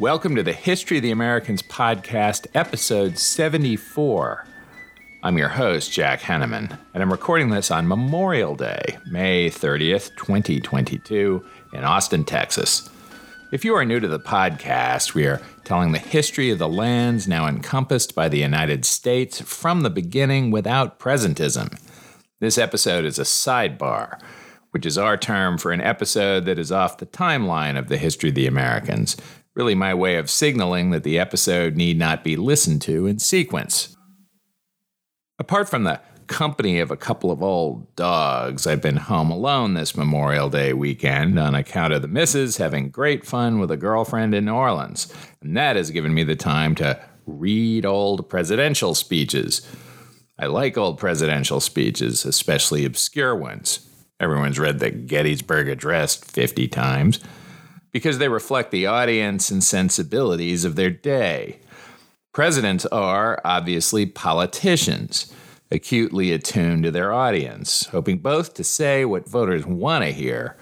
Welcome to the History of the Americans podcast, episode 74. I'm your host, Jack Henneman, and I'm recording this on Memorial Day, May 30th, 2022, in Austin, Texas. If you are new to the podcast, we are telling the history of the lands now encompassed by the United States from the beginning without presentism. This episode is a sidebar, which is our term for an episode that is off the timeline of the history of the Americans really my way of signaling that the episode need not be listened to in sequence. Apart from the company of a couple of old dogs, I've been home alone this Memorial Day weekend on account of the missus having great fun with a girlfriend in New Orleans. And that has given me the time to read old presidential speeches. I like old presidential speeches, especially obscure ones. Everyone's read the Gettysburg Address 50 times because they reflect the audience and sensibilities of their day. Presidents are obviously politicians, acutely attuned to their audience, hoping both to say what voters want to hear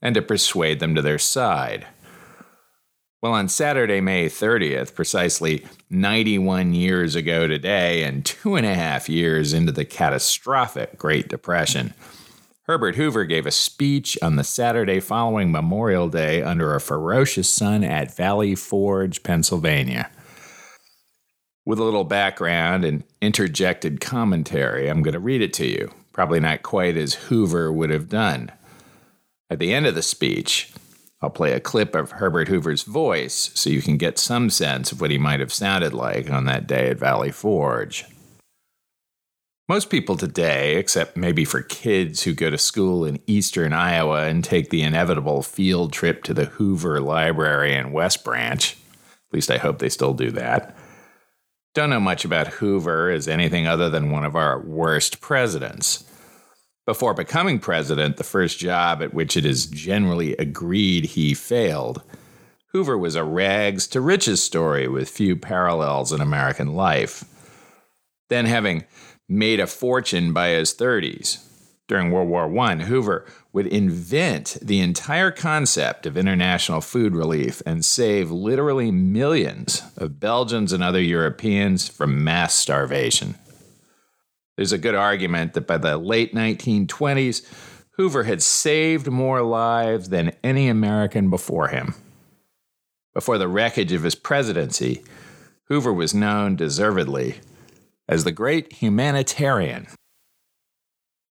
and to persuade them to their side. Well, on Saturday, May 30th, precisely 91 years ago today, and two and a half years into the catastrophic Great Depression, Herbert Hoover gave a speech on the Saturday following Memorial Day under a ferocious sun at Valley Forge, Pennsylvania. With a little background and interjected commentary, I'm going to read it to you, probably not quite as Hoover would have done. At the end of the speech, I'll play a clip of Herbert Hoover's voice so you can get some sense of what he might have sounded like on that day at Valley Forge. Most people today, except maybe for kids who go to school in eastern Iowa and take the inevitable field trip to the Hoover Library in West Branch, at least I hope they still do that, don't know much about Hoover as anything other than one of our worst presidents. Before becoming president, the first job at which it is generally agreed he failed, Hoover was a rags to riches story with few parallels in American life. Then, having made a fortune by his 30s. During World War I, Hoover would invent the entire concept of international food relief and save literally millions of Belgians and other Europeans from mass starvation. There's a good argument that by the late 1920s, Hoover had saved more lives than any American before him. Before the wreckage of his presidency, Hoover was known deservedly as the great humanitarian.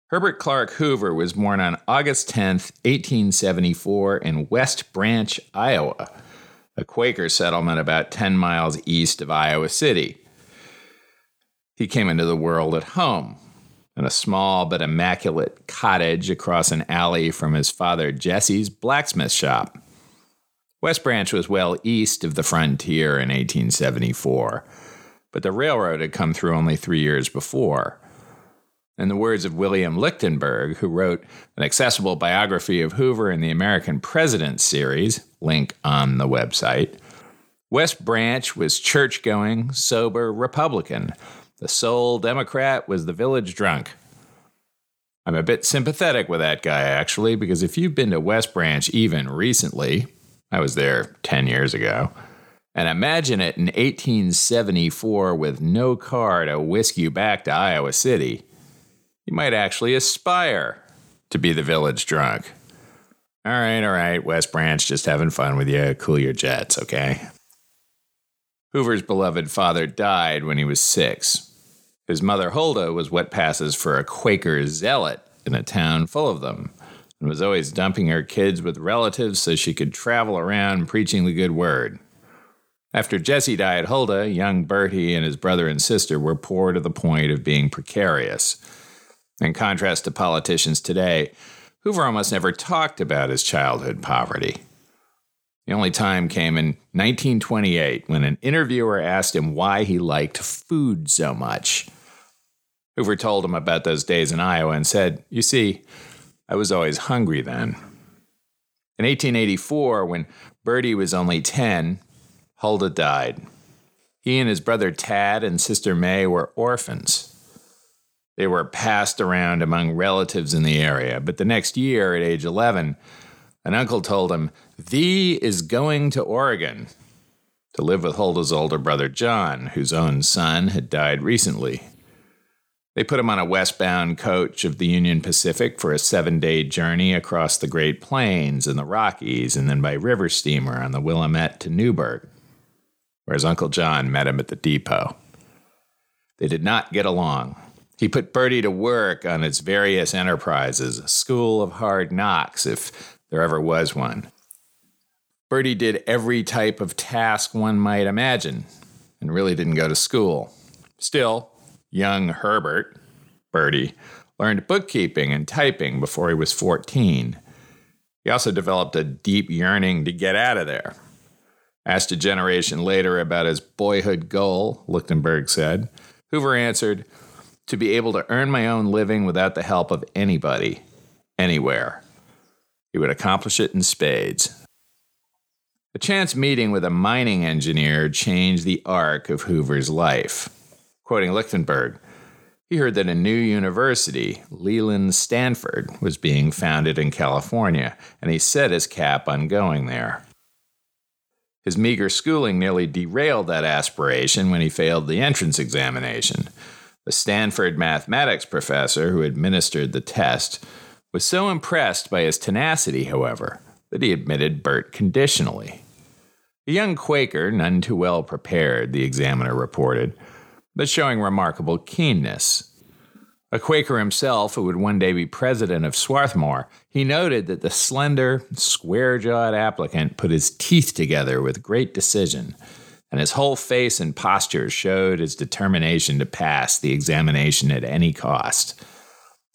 Herbert Clark Hoover was born on August 10, 1874, in West Branch, Iowa, a Quaker settlement about 10 miles east of Iowa City. He came into the world at home, in a small but immaculate cottage across an alley from his father Jesse's blacksmith shop. West Branch was well east of the frontier in 1874 but the railroad had come through only three years before. In the words of William Leuchtenburg, who wrote an accessible biography of Hoover in the American President series, link on the website, West Branch was church going, sober Republican. The sole Democrat was the village drunk. I'm a bit sympathetic with that guy, actually, because if you've been to West Branch even recently, I was there 10 years ago, and imagine it in 1874 with no car to whisk you back to Iowa City. You might actually aspire to be the village drunk. All right, all right, West Branch, just having fun with you. Cool your jets, okay? Hoover's beloved father died when he was six. His mother, Hulda, was what passes for a Quaker zealot in a town full of them, and was always dumping her kids with relatives so she could travel around preaching the good word. After Jesse died, Hulda, young Bertie, and his brother and sister were poor to the point of being precarious. In contrast to politicians today, Hoover almost never talked about his childhood poverty. The only time came in 1928 when an interviewer asked him why he liked food so much. Hoover told him about those days in Iowa and said, You see, I was always hungry then. In 1884, when Bertie was only 10, Hulda died. He and his brother Tad and sister May were orphans. They were passed around among relatives in the area, but the next year, at age 11, an uncle told him, Thee is going to Oregon. to live with Hulda's older brother John, whose own son had died recently. They put him on a westbound coach of the Union Pacific for a seven day journey across the Great Plains and the Rockies, and then by river steamer on the Willamette to Newberg, where his Uncle John met him at the depot. They did not get along. He put Bertie to work on its various enterprises, a school of hard knocks, if there ever was one. Bertie did every type of task one might imagine and really didn't go to school. Still, young Herbert, Bertie, learned bookkeeping and typing before he was 14. He also developed a deep yearning to get out of there. Asked a generation later about his boyhood goal, Leuchtenburg said, Hoover answered, To be able to earn my own living without the help of anybody, anywhere. He would accomplish it in spades. A chance meeting with a mining engineer changed the arc of Hoover's life. Quoting Leuchtenburg, he heard that a new university, Leland Stanford, was being founded in California, and he set his cap on going there. His meager schooling nearly derailed that aspiration when he failed the entrance examination. The Stanford mathematics professor who administered the test was so impressed by his tenacity, however, that he admitted Bert conditionally. A young Quaker, none too well prepared, the examiner reported, but showing remarkable keenness. A Quaker himself, who would one day be president of Swarthmore, he noted that the slender, square jawed applicant put his teeth together with great decision, and his whole face and posture showed his determination to pass the examination at any cost.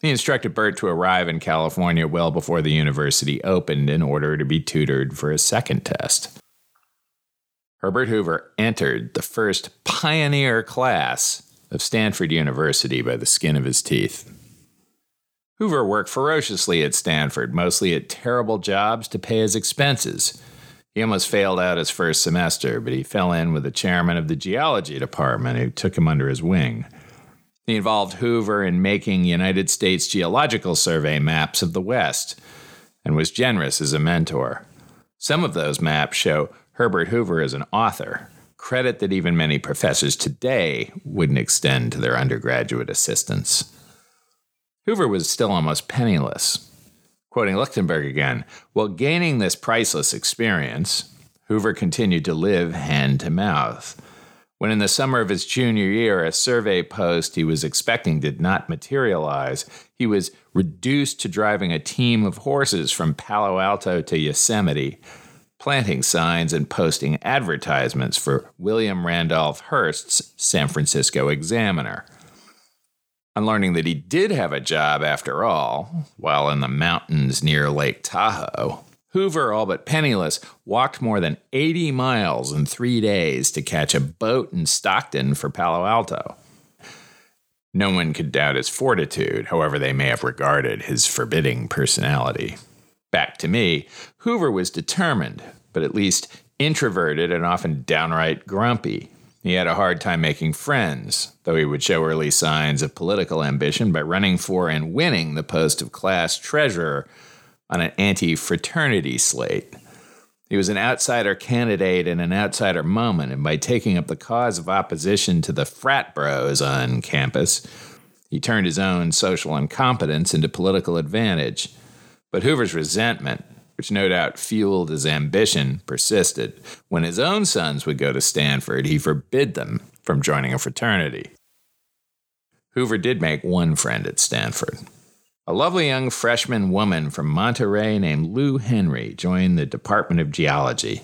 He instructed Bert to arrive in California well before the university opened in order to be tutored for a second test. Herbert Hoover entered the first pioneer class of Stanford University by the skin of his teeth. Hoover worked ferociously at Stanford, mostly at terrible jobs to pay his expenses. He almost failed out his first semester, but he fell in with the chairman of the geology department who took him under his wing. He involved Hoover in making United States Geological Survey maps of the West and was generous as a mentor. Some of those maps show Herbert Hoover as an author, credit that even many professors today wouldn't extend to their undergraduate assistants. Hoover was still almost penniless. Quoting Leuchtenburg again, while gaining this priceless experience, Hoover continued to live hand to mouth. When in the summer of his junior year, a survey post he was expecting did not materialize, he was reduced to driving a team of horses from Palo Alto to Yosemite planting signs and posting advertisements for William Randolph Hearst's San Francisco Examiner. On learning that he did have a job after all, while in the mountains near Lake Tahoe, Hoover, all but penniless, walked more than 80 miles in three days to catch a boat in Stockton for Palo Alto. No one could doubt his fortitude, however, they may have regarded his forbidding personality. Back to me, Hoover was determined, but at least introverted and often downright grumpy. He had a hard time making friends, though he would show early signs of political ambition by running for and winning the post of class treasurer on an anti fraternity slate. He was an outsider candidate in an outsider moment, and by taking up the cause of opposition to the frat bros on campus, he turned his own social incompetence into political advantage. But Hoover's resentment, which no doubt fueled his ambition, persisted. When his own sons would go to Stanford, he forbid them from joining a fraternity. Hoover did make one friend at Stanford. A lovely young freshman woman from Monterey named Lou Henry joined the Department of Geology.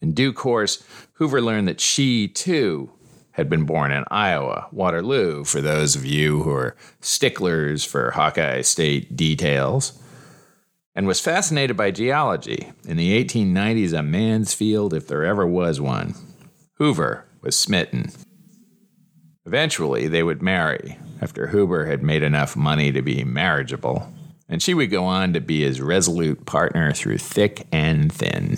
In due course, Hoover learned that she, too, had been born in Iowa, Waterloo, for those of you who are sticklers for Hawkeye State details and was fascinated by geology. In the 1890s, a man's field, if there ever was one. Hoover was smitten. Eventually, they would marry after Hoover had made enough money to be marriageable, and she would go on to be his resolute partner through thick and thin.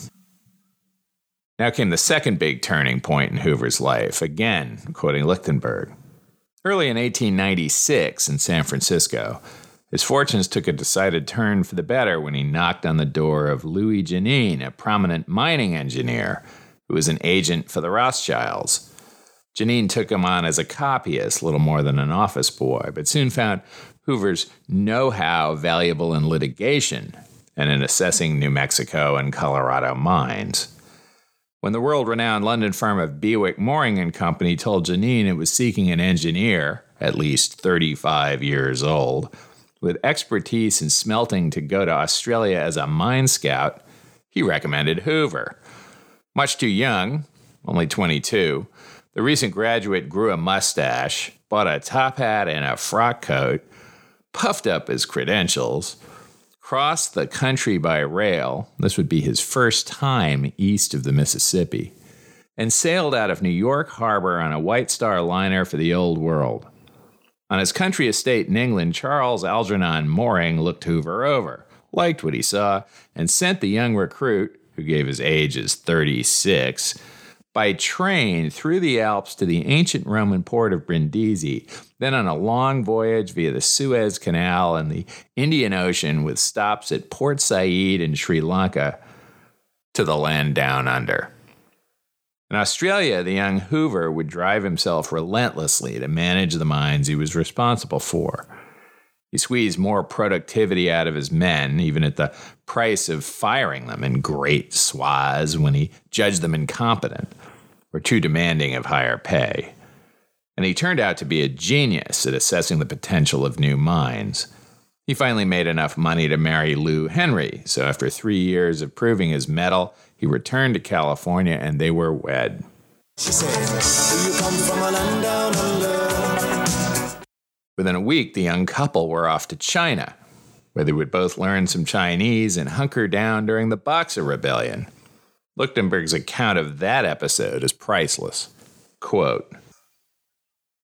Now came the second big turning point in Hoover's life, again, quoting Leuchtenburg. Early in 1896 in San Francisco, his fortunes took a decided turn for the better when he knocked on the door of Louis Janin, a prominent mining engineer who was an agent for the Rothschilds. Janin took him on as a copyist, little more than an office boy, but soon found Hoover's know how valuable in litigation and in assessing New Mexico and Colorado mines. When the world renowned London firm of Bewick Moreing and Company told Janin it was seeking an engineer, at least 35 years old, with expertise in smelting to go to Australia as a mine scout, he recommended Hoover. Much too young, only 22, the recent graduate grew a mustache, bought a top hat and a frock coat, puffed up his credentials, crossed the country by rail. This would be his first time east of the Mississippi, and sailed out of New York Harbor on a White Star liner for the Old World. On his country estate in England, Charles Algernon Moreing looked Hoover over, liked what he saw, and sent the young recruit, who gave his age as 36, by train through the Alps to the ancient Roman port of Brindisi, then on a long voyage via the Suez Canal and the Indian Ocean with stops at Port Said in Sri Lanka to the land down under. In Australia, the young Hoover would drive himself relentlessly to manage the mines he was responsible for. He squeezed more productivity out of his men, even at the price of firing them in great swaths when he judged them incompetent or too demanding of higher pay. And he turned out to be a genius at assessing the potential of new mines. He finally made enough money to marry Lou Henry, so after three years of proving his mettle, he returned to California and they were wed. Within a week, the young couple were off to China, where they would both learn some Chinese and hunker down during the Boxer Rebellion. Leuchtenburg's account of that episode is priceless. Quote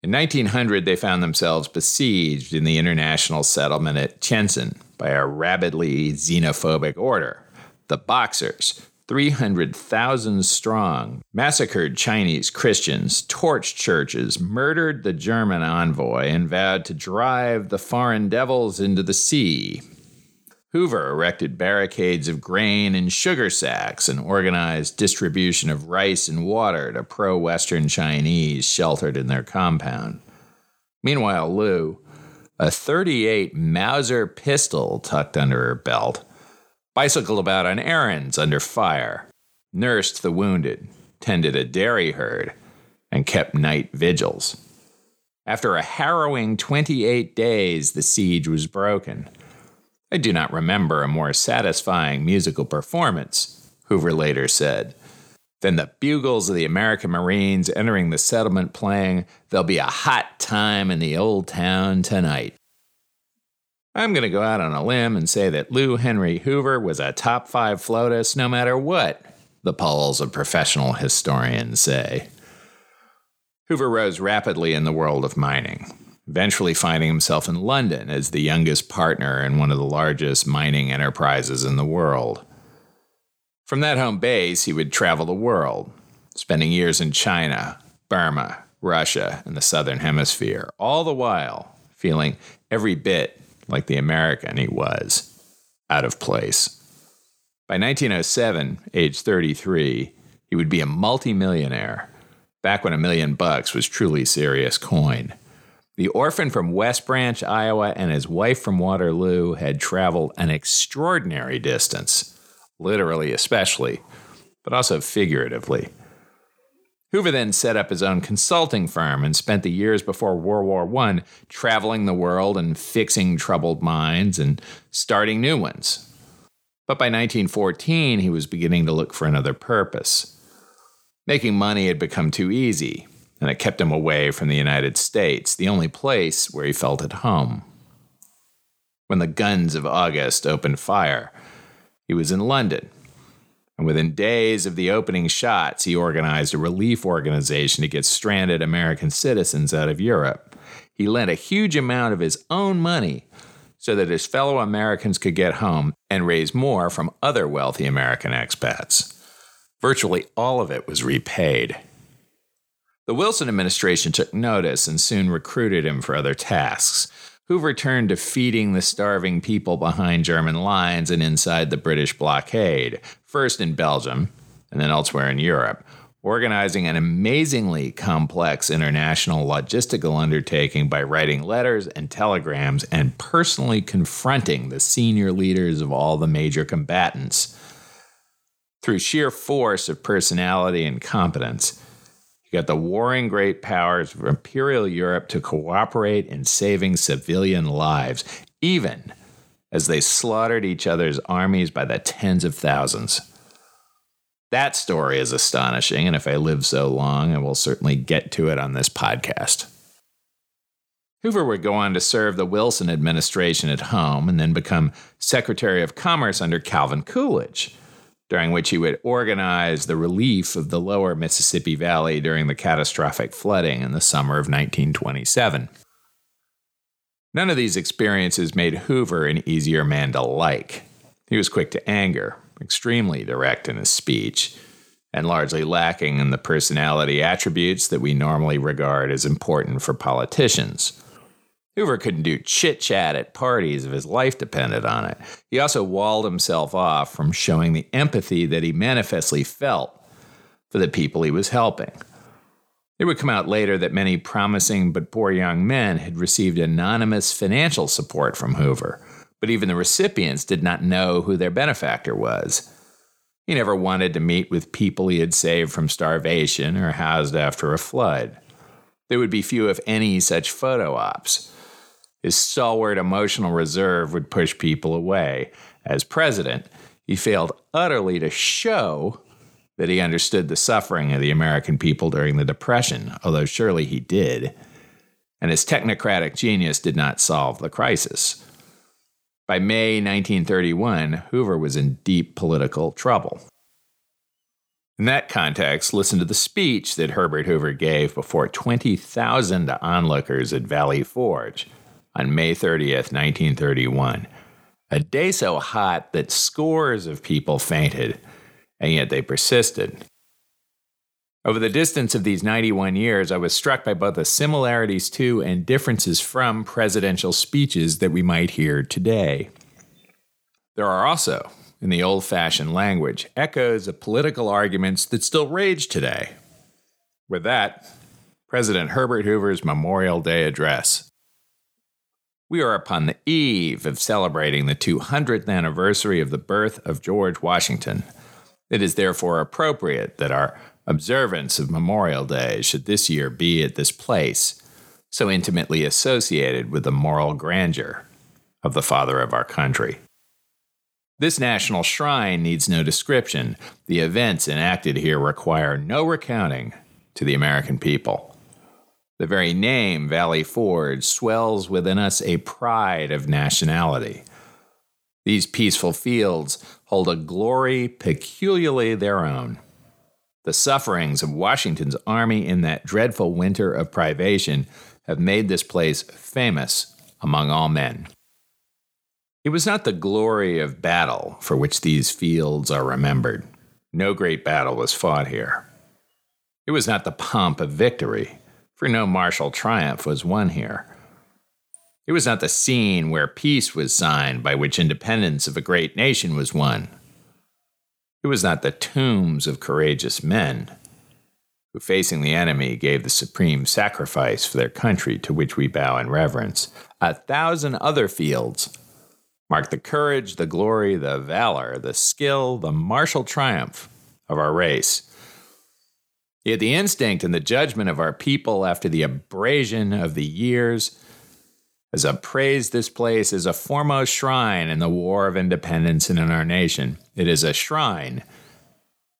In 1900, they found themselves besieged in the international settlement at Tientsin by a rabidly xenophobic order, the Boxers, 300,000 strong, massacred Chinese Christians, torched churches, murdered the German envoy, and vowed to drive the foreign devils into the sea. Hoover erected barricades of grain and sugar sacks and organized distribution of rice and water to pro Western Chinese sheltered in their compound. Meanwhile, Lou, a 38 Mauser pistol tucked under her belt, bicycled about on errands under fire, nursed the wounded, tended a dairy herd, and kept night vigils. After a harrowing 28 days, the siege was broken. I do not remember a more satisfying musical performance, Hoover later said, than the bugles of the American Marines entering the settlement playing, There'll be a hot time in the old town tonight. I'm going to go out on a limb and say that Lou Henry Hoover was a top five FLOTUS no matter what, the polls of professional historians say. Hoover rose rapidly in the world of mining, eventually finding himself in London as the youngest partner in one of the largest mining enterprises in the world. From that home base, he would travel the world, spending years in China, Burma, Russia, and the Southern Hemisphere, all the while feeling every bit like the American he was, out of place. By 1907, age 33, he would be a multimillionaire, back when a million bucks was truly serious coin. The orphan from West Branch, Iowa, and his wife from Waterloo had traveled an extraordinary distance, literally, especially, but also figuratively. Hoover then set up his own consulting firm and spent the years before World War I traveling the world and fixing troubled minds and starting new ones. But by 1914, he was beginning to look for another purpose. Making money had become too easy, and it kept him away from the United States, the only place where he felt at home. When the guns of August opened fire, he was in London, and within days of the opening shots, he organized a relief organization to get stranded American citizens out of Europe. He lent a huge amount of his own money so that his fellow Americans could get home and raise more from other wealthy American expats. Virtually all of it was repaid. The Wilson administration took notice and soon recruited him for other tasks. Hoover turned to feeding the starving people behind German lines and inside the British blockade, first in Belgium, and then elsewhere in Europe, organizing an amazingly complex international logistical undertaking by writing letters and telegrams and personally confronting the senior leaders of all the major combatants. Through sheer force of personality and competence, got the warring great powers of Imperial Europe to cooperate in saving civilian lives, even as they slaughtered each other's armies by the tens of thousands. That story is astonishing, and if I live so long, I will certainly get to it on this podcast. Hoover would go on to serve the Wilson administration at home and then become Secretary of Commerce under Calvin Coolidge, during which he would organize the relief of the lower Mississippi Valley during the catastrophic flooding in the summer of 1927. None of these experiences made Hoover an easier man to like. He was quick to anger, extremely direct in his speech, and largely lacking in the personality attributes that we normally regard as important for politicians. Hoover couldn't do chit chat at parties if his life depended on it. He also walled himself off from showing the empathy that he manifestly felt for the people he was helping. It would come out later that many promising but poor young men had received anonymous financial support from Hoover but even the recipients did not know who their benefactor was. He never wanted to meet with people he had saved from starvation or housed after a flood. There would be few, if any, such photo ops. His stalwart emotional reserve would push people away. As president, he failed utterly to show that he understood the suffering of the American people during the Depression, although surely he did. And his technocratic genius did not solve the crisis. By May 1931, Hoover was in deep political trouble. In that context, listen to the speech that Herbert Hoover gave before 20,000 onlookers at Valley Forge on May 30th, 1931. A day so hot that scores of people fainted, and yet they persisted. Over the distance of these 91 years, I was struck by both the similarities to and differences from presidential speeches that we might hear today. There are also, in the old fashioned language, echoes of political arguments that still rage today. With that, President Herbert Hoover's Memorial Day address. We are upon the eve of celebrating the 200th anniversary of the birth of George Washington. It is therefore appropriate that our observance of Memorial Day should this year be at this place, so intimately associated with the moral grandeur of the father of our country. This national shrine needs no description. The events enacted here require no recounting to the American people. The very name Valley Forge swells within us a pride of nationality. These peaceful fields hold a glory peculiarly their own. The sufferings of Washington's army in that dreadful winter of privation have made this place famous among all men. It was not the glory of battle for which these fields are remembered. No great battle was fought here. It was not the pomp of victory, for no martial triumph was won here. It was not the scene where peace was signed by which independence of a great nation was won. It was not the tombs of courageous men who, facing the enemy, gave the supreme sacrifice for their country to which we bow in reverence. A thousand other fields mark the courage, the glory, the valor, the skill, the martial triumph of our race. Yet the instinct and the judgment of our people after the abrasion of the years has appraised this place as a foremost shrine in the War of Independence and in our nation. It is a shrine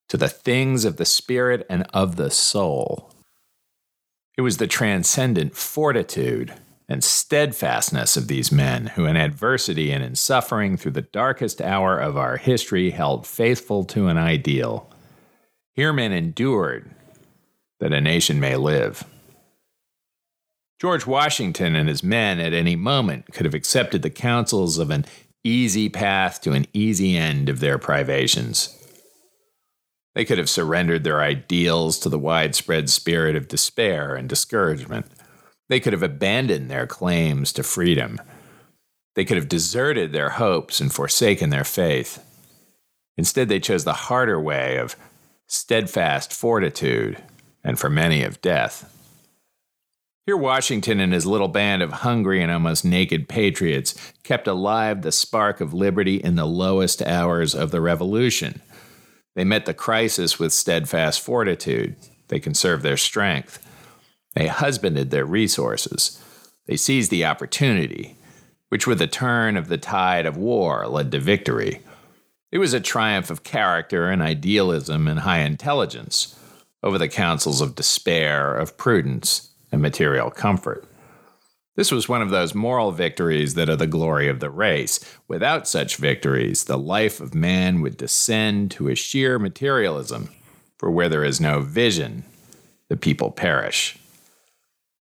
to the things of the spirit and of the soul. It was the transcendent fortitude and steadfastness of these men who, in adversity and in suffering through the darkest hour of our history, held faithful to an ideal. Here men endured that a nation may live. George Washington and his men at any moment could have accepted the counsels of an easy path to an easy end of their privations. They could have surrendered their ideals to the widespread spirit of despair and discouragement. They could have abandoned their claims to freedom. They could have deserted their hopes and forsaken their faith. Instead, they chose the harder way of steadfast fortitude, and for many of death. Here, Washington and his little band of hungry and almost naked patriots kept alive the spark of liberty in the lowest hours of the Revolution. They met the crisis with steadfast fortitude. They conserved their strength. They husbanded their resources. They seized the opportunity, which with the turn of the tide of war led to victory. It was a triumph of character and idealism and high intelligence over the counsels of despair, of prudence, and material comfort. This was one of those moral victories that are the glory of the race. Without such victories, the life of man would descend to a sheer materialism, for where there is no vision, the people perish.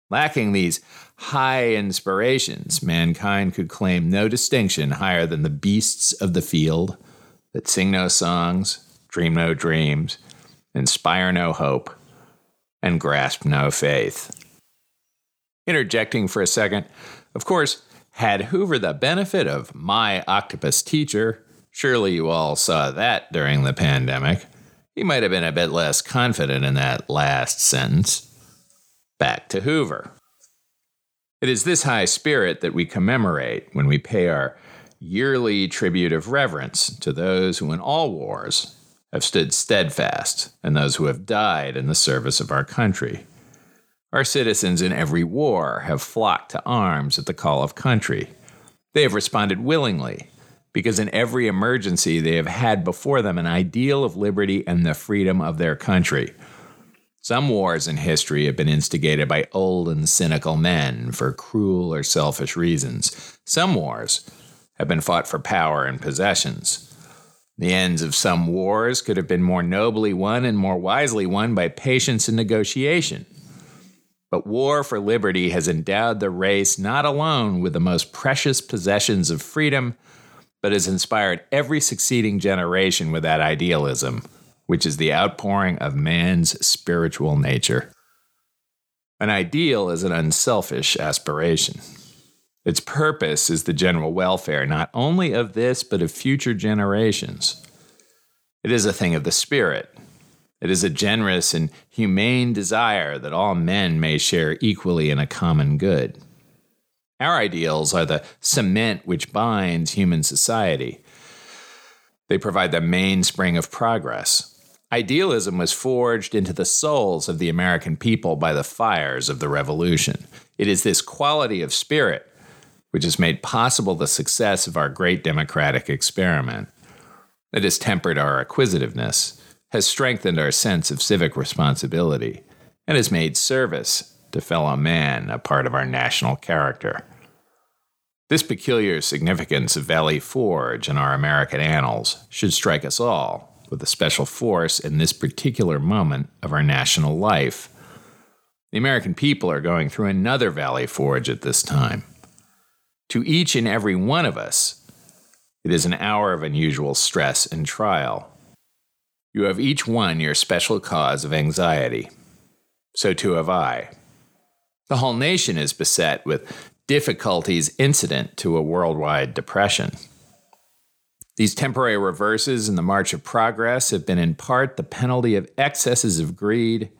Lacking these high inspirations, mankind could claim no distinction higher than the beasts of the field that sing no songs, dream no dreams, inspire no hope, and grasp no faith. Interjecting for a second, of course, had Hoover the benefit of my octopus teacher, surely you all saw that during the pandemic, he might have been a bit less confident in that last sentence. Back to Hoover. It is this high spirit that we commemorate when we pay our yearly tribute of reverence to those who in all wars have stood steadfast and those who have died in the service of our country. Our citizens in every war have flocked to arms at the call of country. They have responded willingly because in every emergency they have had before them an ideal of liberty and the freedom of their country. Some wars in history have been instigated by old and cynical men for cruel or selfish reasons. Some wars have been fought for power and possessions. The ends of some wars could have been more nobly won and more wisely won by patience and negotiation. But war for liberty has endowed the race not alone with the most precious possessions of freedom, but has inspired every succeeding generation with that idealism, which is the outpouring of man's spiritual nature. An ideal is an unselfish aspiration. Its purpose is the general welfare not only of this, but of future generations. It is a thing of the spirit, it is a generous and humane desire that all men may share equally in a common good. Our ideals are the cement which binds human society. They provide the mainspring of progress. Idealism was forged into the souls of the American people by the fires of the Revolution. It is this quality of spirit which has made possible the success of our great democratic experiment. It has tempered our acquisitiveness has strengthened our sense of civic responsibility and has made service to fellow man a part of our national character. This peculiar significance of Valley Forge in our American annals should strike us all with a special force in this particular moment of our national life. The American people are going through another Valley Forge at this time. To each and every one of us, it is an hour of unusual stress and trial. You have each one your special cause of anxiety. So too have I. The whole nation is beset with difficulties incident to a worldwide depression. These temporary reverses in the march of progress have been in part the penalty of excesses of greed,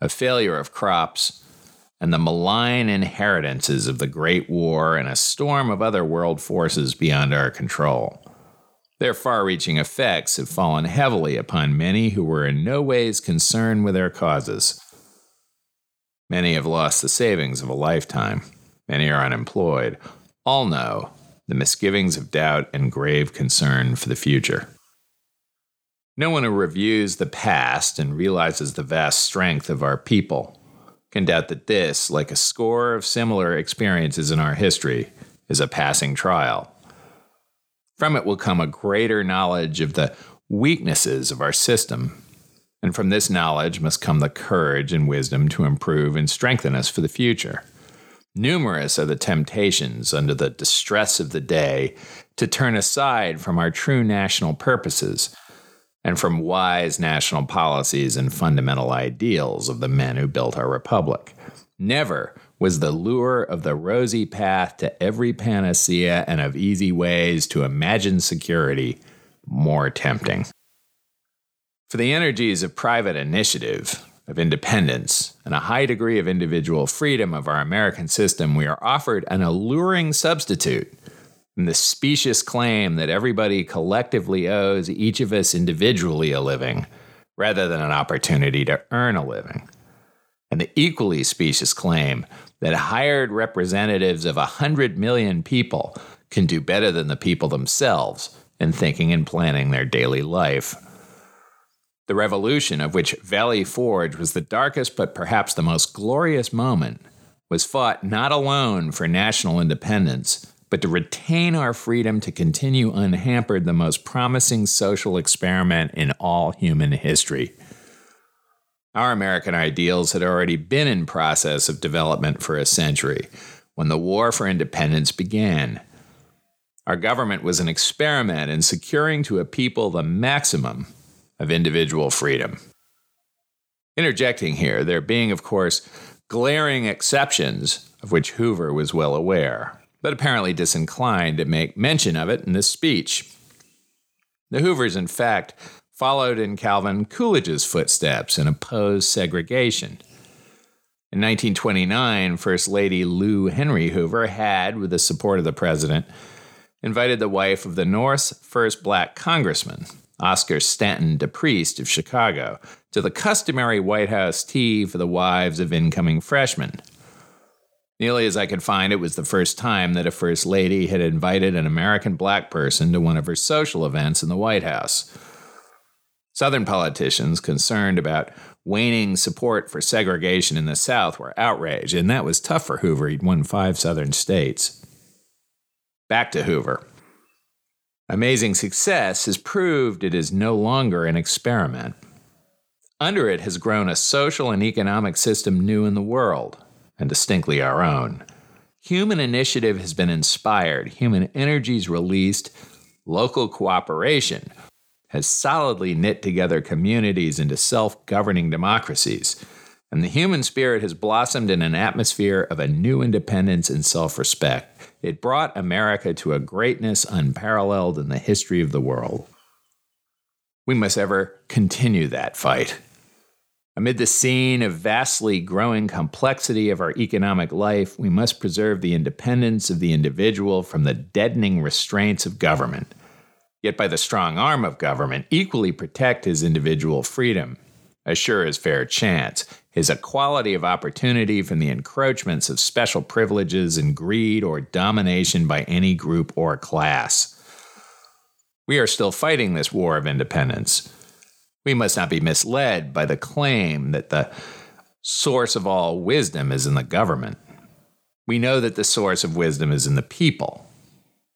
a failure of crops, and the malign inheritances of the Great War and a storm of other world forces beyond our control. Their far reaching effects have fallen heavily upon many who were in no ways concerned with their causes. Many have lost the savings of a lifetime. Many are unemployed. All know the misgivings of doubt and grave concern for the future. No one who reviews the past and realizes the vast strength of our people can doubt that this, like a score of similar experiences in our history, is a passing trial from it will come a greater knowledge of the weaknesses of our system. And from this knowledge must come the courage and wisdom to improve and strengthen us for the future. Numerous are the temptations under the distress of the day to turn aside from our true national purposes and from wise national policies and fundamental ideals of the men who built our republic. Never was the lure of the rosy path to every panacea and of easy ways to imagined security more tempting. For the energies of private initiative, of independence, and a high degree of individual freedom of our American system, we are offered an alluring substitute in the specious claim that everybody collectively owes each of us individually a living rather than an opportunity to earn a living. And the equally specious claim that hired representatives of 100 million people can do better than the people themselves in thinking and planning their daily life. The revolution, of which Valley Forge was the darkest but perhaps the most glorious moment, was fought not alone for national independence, but to retain our freedom to continue unhampered the most promising social experiment in all human history. Our American ideals had already been in process of development for a century when the war for independence began. Our government was an experiment in securing to a people the maximum of individual freedom. Interjecting here, there being, of course, glaring exceptions of which Hoover was well aware, but apparently disinclined to make mention of it in this speech. The Hoovers, in fact, followed in Calvin Coolidge's footsteps and opposed segregation. In 1929, First Lady Lou Henry Hoover had, with the support of the president, invited the wife of the North's first black congressman, Oscar Stanton DePriest of Chicago, to the customary White House tea for the wives of incoming freshmen. Nearly as I could find, it was the first time that a First Lady had invited an American black person to one of her social events in the White House. Southern politicians concerned about waning support for segregation in the South were outraged, and that was tough for Hoover. He'd won five Southern states. Back to Hoover. Amazing success has proved it is no longer an experiment. Under it has grown a social and economic system new in the world, and distinctly our own. Human initiative has been inspired, human energies released, local cooperation has solidly knit together communities into self governing democracies, and the human spirit has blossomed in an atmosphere of a new independence and self respect it brought America to a greatness unparalleled in the history of the world. We must ever continue that fight. Amid the scene of vastly growing complexity of our economic life, we must preserve the independence of the individual from the deadening restraints of government. Yet, by the strong arm of government, equally protect his individual freedom, assure his fair chance, his equality of opportunity from the encroachments of special privileges and greed or domination by any group or class. We are still fighting this war of independence. We must not be misled by the claim that the source of all wisdom is in the government. We know that the source of wisdom is in the people,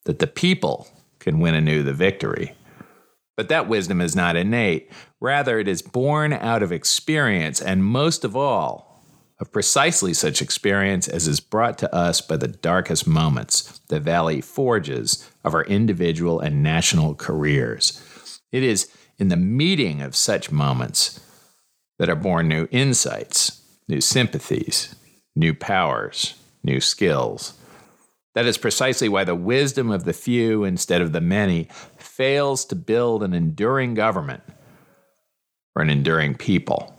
that the people can win anew the victory. But that wisdom is not innate. Rather, it is born out of experience, and most of all, of precisely such experience as is brought to us by the darkest moments, the valley forges of our individual and national careers. It is in the meeting of such moments that are born new insights, new sympathies, new powers, new skills. That is precisely why the wisdom of the few instead of the many fails to build an enduring government or an enduring people.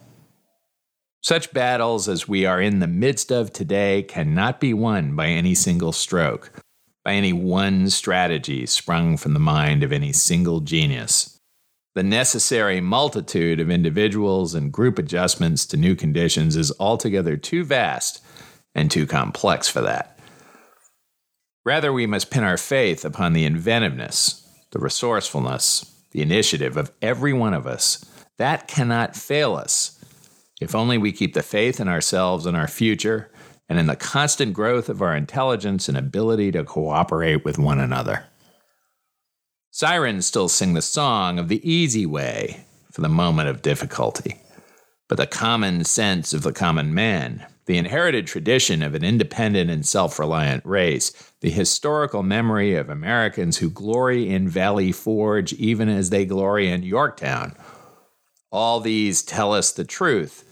Such battles as we are in the midst of today cannot be won by any single stroke, by any one strategy sprung from the mind of any single genius. The necessary multitude of individuals and group adjustments to new conditions is altogether too vast and too complex for that. Rather, we must pin our faith upon the inventiveness, the resourcefulness, the initiative of every one of us. That cannot fail us if only we keep the faith in ourselves and our future and in the constant growth of our intelligence and ability to cooperate with one another. Sirens still sing the song of the easy way for the moment of difficulty, but the common sense of the common man the inherited tradition of an independent and self reliant race, the historical memory of Americans who glory in Valley Forge even as they glory in Yorktown. All these tell us the truth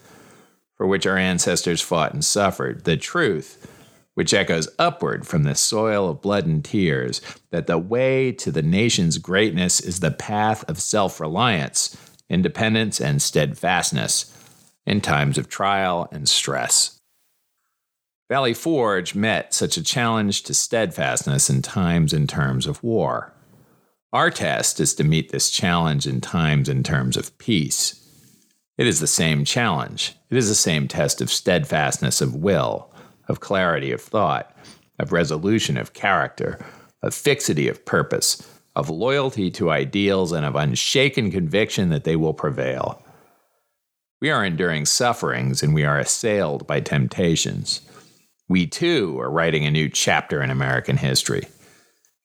for which our ancestors fought and suffered, the truth which echoes upward from the soil of blood and tears, that the way to the nation's greatness is the path of self reliance independence, and steadfastness in times of trial and stress. Valley Forge met such a challenge to steadfastness in times and terms of war. Our test is to meet this challenge in times and terms of peace. It is the same challenge. It is the same test of steadfastness of will, of clarity of thought, of resolution of character, of fixity of purpose, of loyalty to ideals, and of unshaken conviction that they will prevail. We are enduring sufferings and we are assailed by temptations. We too are writing a new chapter in American history.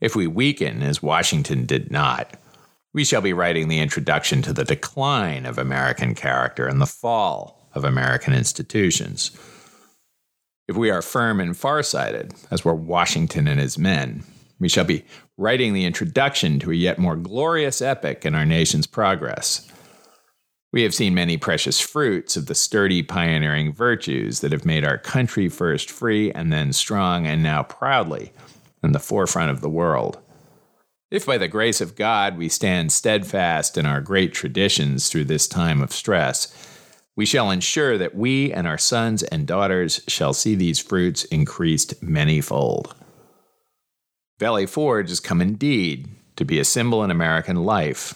If we weaken, as Washington did not, we shall be writing the introduction to the decline of American character and the fall of American institutions. If we are firm and farsighted, as were Washington and his men, we shall be writing the introduction to a yet more glorious epoch in our nation's progress. We have seen many precious fruits of the sturdy pioneering virtues that have made our country first free and then strong and now proudly in the forefront of the world. If by the grace of God we stand steadfast in our great traditions through this time of stress, we shall ensure that we and our sons and daughters shall see these fruits increased manyfold. Valley Forge has come indeed to be a symbol in American life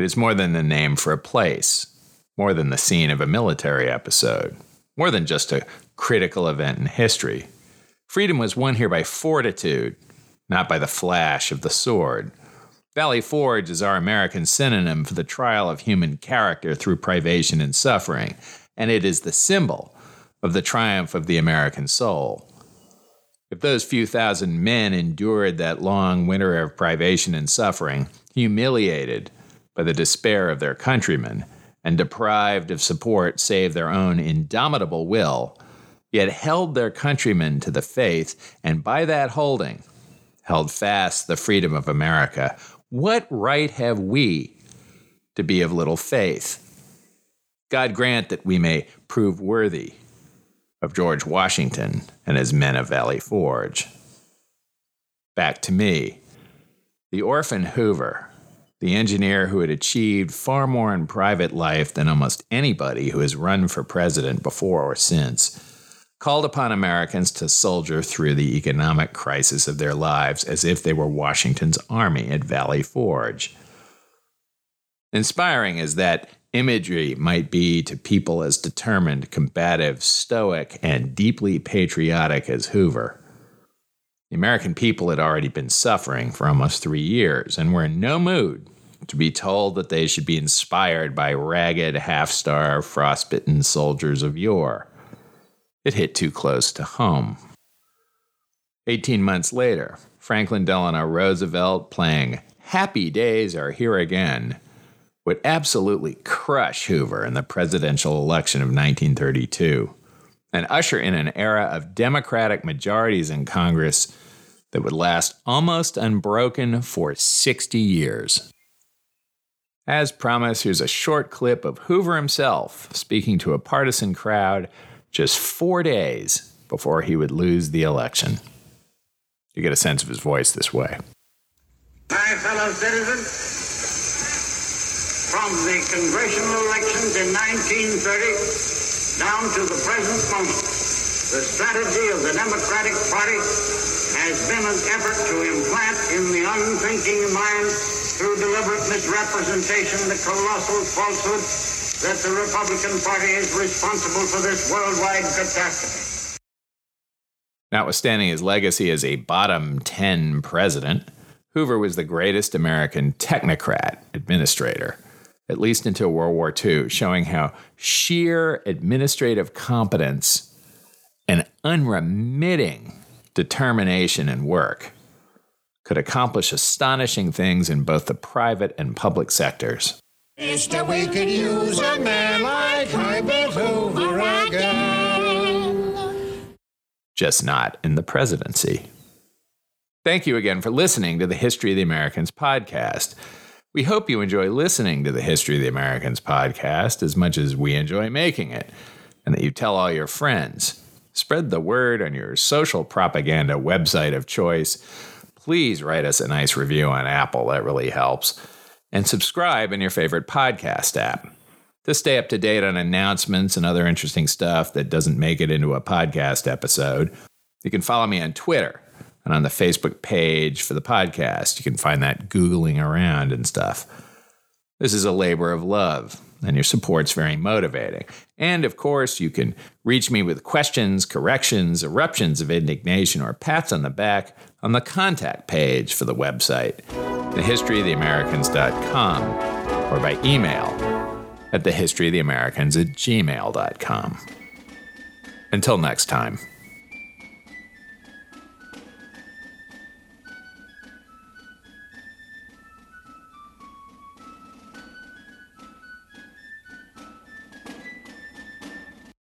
it is more than the name for a place, more than the scene of a military episode, more than just a critical event in history. Freedom was won here by fortitude, not by the flash of the sword. Valley Forge is our American synonym for the trial of human character through privation and suffering, and it is the symbol of the triumph of the American soul. If those few thousand men endured that long winter of privation and suffering, humiliated, by the despair of their countrymen, and deprived of support save their own indomitable will, yet held their countrymen to the faith, and by that holding, held fast the freedom of America. What right have we to be of little faith? God grant that we may prove worthy of George Washington and his men of Valley Forge. Back to me, the orphan Hoover the engineer who had achieved far more in private life than almost anybody who has run for president before or since, called upon Americans to soldier through the economic crisis of their lives as if they were Washington's army at Valley Forge. Inspiring as that imagery might be to people as determined, combative, stoic, and deeply patriotic as Hoover. The American people had already been suffering for almost three years and were in no mood to be told that they should be inspired by ragged, half starved, frostbitten soldiers of yore. It hit too close to home. Eighteen months later, Franklin Delano Roosevelt playing Happy Days Are Here Again would absolutely crush Hoover in the presidential election of 1932 and usher in an era of Democratic majorities in Congress that would last almost unbroken for 60 years. As promised, here's a short clip of Hoover himself speaking to a partisan crowd just four days before he would lose the election. You get a sense of his voice this way. My fellow citizens, from the congressional elections in 1930 down to the present moment, the strategy of the Democratic Party has been an effort to implant in the unthinking mind through deliberate misrepresentation the colossal falsehood that the Republican Party is responsible for this worldwide catastrophe. Notwithstanding his legacy as a bottom 10 president, Hoover was the greatest American technocrat administrator, at least until World War II, showing how sheer administrative competence and unremitting determination and work could accomplish astonishing things in both the private and public sectors. Mister, we could use a man like Herbert Hoover again. Just not in the presidency. Thank you again for listening to the History of the Americans podcast. We hope you enjoy listening to the History of the Americans podcast as much as we enjoy making it, and that you tell all your friends. Spread the word on your social propaganda website of choice. Please write us a nice review on Apple, that really helps. And subscribe in your favorite podcast app. To stay up to date on announcements and other interesting stuff that doesn't make it into a podcast episode, you can follow me on Twitter and on the Facebook page for the podcast. You can find that Googling around and stuff. This is a labor of love, and your support's very motivating. And of course, you can reach me with questions, corrections, eruptions of indignation, or pats on the back on the contact page for the website, thehistoryoftheamericans.com, or by email at thehistoryoftheamericans at gmail.com. Until next time.